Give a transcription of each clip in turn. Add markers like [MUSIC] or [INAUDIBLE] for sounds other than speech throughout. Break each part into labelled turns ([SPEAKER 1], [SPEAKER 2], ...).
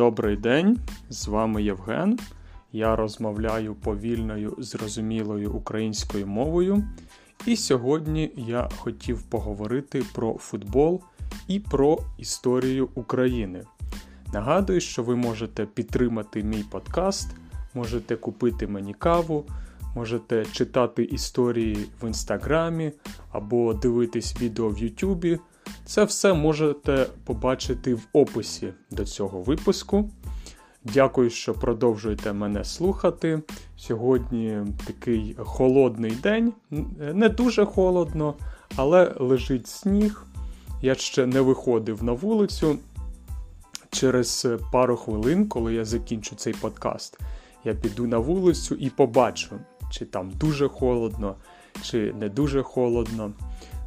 [SPEAKER 1] Добрий день, з вами Євген. Я розмовляю повільною, зрозумілою українською мовою. І сьогодні я хотів поговорити про футбол і про історію України. Нагадую, що ви можете підтримати мій подкаст, можете купити мені каву, можете читати історії в інстаграмі або дивитись відео в Ютубі. Це все можете побачити в описі до цього випуску. Дякую, що продовжуєте мене слухати. Сьогодні такий холодний день, не дуже холодно, але лежить сніг. Я ще не виходив на вулицю. Через пару хвилин, коли я закінчу цей подкаст, я піду на вулицю і побачу, чи там дуже холодно, чи не дуже холодно.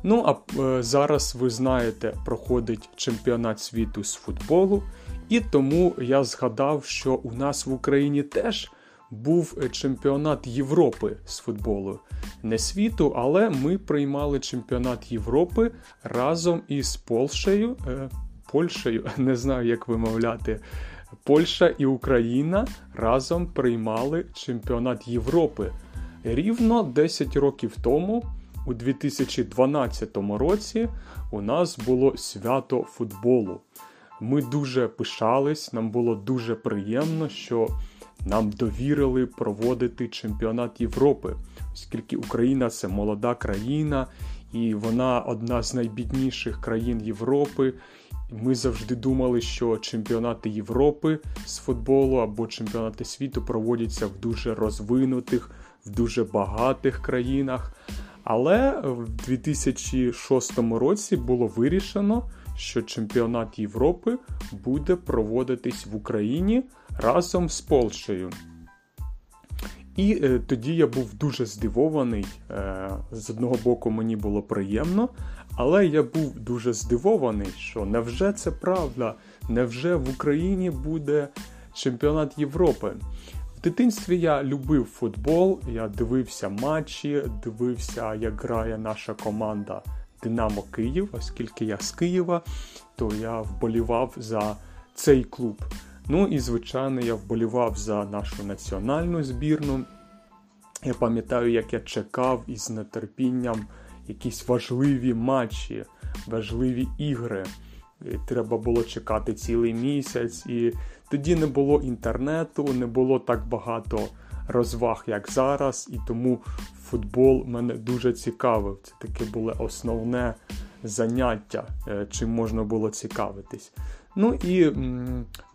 [SPEAKER 1] Ну, а е, зараз ви знаєте, проходить чемпіонат світу з футболу, і тому я згадав, що у нас в Україні теж був чемпіонат Європи з футболу. Не світу, але ми приймали чемпіонат Європи разом із Польщею. Е, Польщею, [LAUGHS] не знаю, як вимовляти. Польща і Україна разом приймали чемпіонат Європи рівно 10 років тому. У 2012 році у нас було свято футболу. Ми дуже пишались, нам було дуже приємно, що нам довірили проводити чемпіонат Європи, оскільки Україна це молода країна, і вона одна з найбідніших країн Європи. Ми завжди думали, що чемпіонати Європи з футболу або чемпіонати світу проводяться в дуже розвинутих, в дуже багатих країнах. Але в 2006 році було вирішено, що чемпіонат Європи буде проводитись в Україні разом з Польщею. І е, тоді я був дуже здивований. Е, з одного боку, мені було приємно, але я був дуже здивований, що невже це правда? Невже в Україні буде чемпіонат Європи? Дитинстві я любив футбол, я дивився матчі, дивився, як грає наша команда Динамо Київ, оскільки я з Києва, то я вболівав за цей клуб. Ну і, звичайно, я вболівав за нашу національну збірну. Я пам'ятаю, як я чекав із нетерпінням якісь важливі матчі, важливі ігри. Треба було чекати цілий місяць, і тоді не було інтернету, не було так багато розваг, як зараз, і тому футбол мене дуже цікавив. Це таке було основне заняття, е, чим можна було цікавитись. Ну і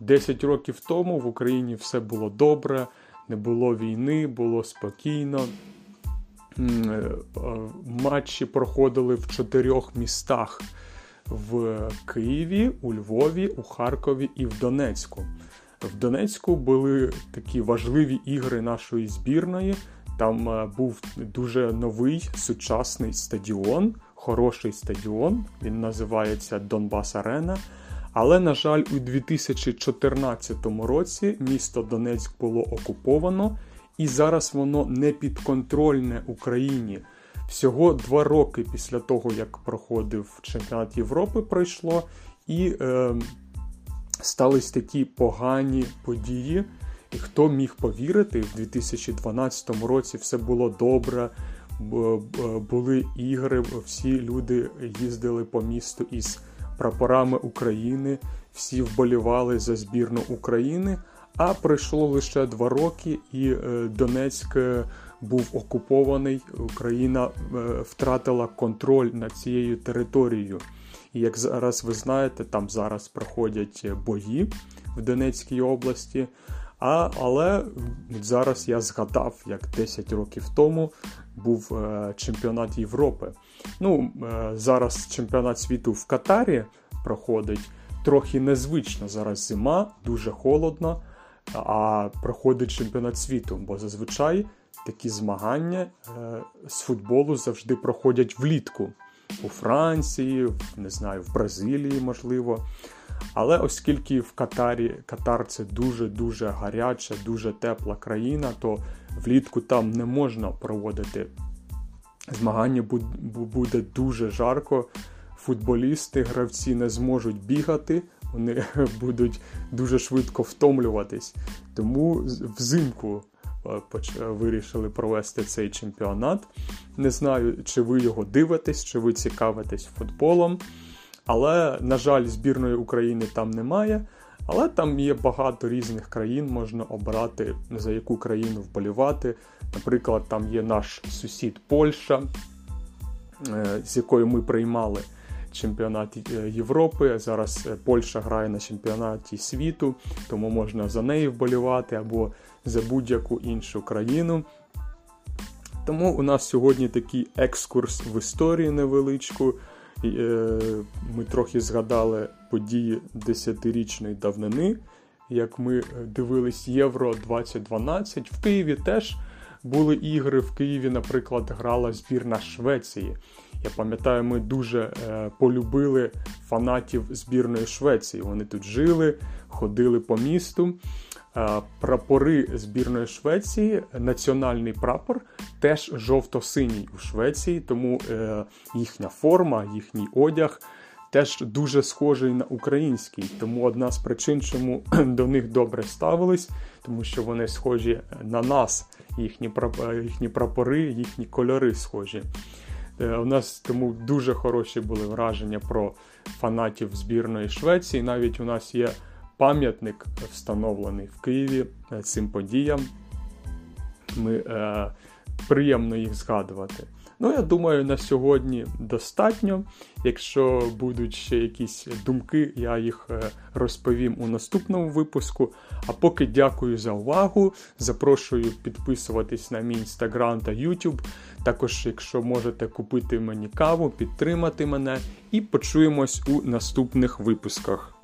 [SPEAKER 1] 10 років тому в Україні все було добре, не було війни, було спокійно. Е, е, матчі проходили в чотирьох містах в Києві, у Львові, у Харкові і в Донецьку. В Донецьку були такі важливі ігри нашої збірної. Там е, був дуже новий сучасний стадіон, хороший стадіон. Він називається Донбас Арена. Але, на жаль, у 2014 році місто Донецьк було окуповано, і зараз воно не підконтрольне Україні. Всього два роки після того, як проходив чемпіонат Європи, пройшло, і е, стались такі погані події. І хто міг повірити, в 2012 році все було добре, були ігри, всі люди їздили по місту із прапорами України, всі вболівали за збірну України. А пройшло лише два роки, і е, Донецьк е, був окупований. Україна е, втратила контроль над цією територією. І як зараз ви знаєте, там зараз проходять бої в Донецькій області. А, Але зараз я згадав, як 10 років тому був е, чемпіонат Європи. Ну, е, Зараз чемпіонат світу в Катарі проходить трохи незвично. Зараз зима, дуже холодно, а проходить чемпіонат світу, бо зазвичай такі змагання е, з футболу завжди проходять влітку у Франції, не знаю, в Бразилії, можливо. Але оскільки в Катарі Катар це дуже-дуже гаряча, дуже тепла країна, то влітку там не можна проводити змагання, буде дуже жарко. Футболісти, гравці не зможуть бігати вони [LAUGHS] будуть дуже швидко втомлюватись. Тому взимку вирішили провести цей чемпіонат. Не знаю, чи ви його дивитесь, чи ви цікавитесь футболом. Але, на жаль, збірної України там немає. Але там є багато різних країн, можна обрати, за яку країну вболівати. Наприклад, там є наш сусід Польща, е, з якою ми приймали чемпіонат е, Європи. Зараз е, Польща грає на чемпіонаті світу, тому можна за неї вболівати або за будь-яку іншу країну. Тому у нас сьогодні такий екскурс в історію невеличку. Ми трохи згадали події десятирічної давнини, як ми дивились Євро 2012. В Києві теж були ігри. В Києві, наприклад, грала збірна Швеції. Я пам'ятаю, ми дуже е, полюбили фанатів збірної Швеції. Вони тут жили, ходили по місту. Е, прапори збірної Швеції, національний прапор теж жовто-синій у Швеції, тому е, їхня форма, їхній одяг теж дуже схожий на український. Тому одна з причин, чому [CLEARS THROAT] до них добре ставились, тому що вони схожі на нас, їхні їхні прапори, їхні кольори схожі. Е, у нас тому дуже хороші були враження про фанатів збірної Швеції. Навіть у нас є пам'ятник встановлений в Києві е, цим подіям. Ми е, Приємно їх згадувати. Ну, я думаю, на сьогодні достатньо. Якщо будуть ще якісь думки, я їх е, розповім у наступному випуску. А поки дякую за увагу. Запрошую підписуватись на мій інстаграм та YouTube. Також, якщо можете купити мені каву, підтримати мене і почуємось у наступних випусках.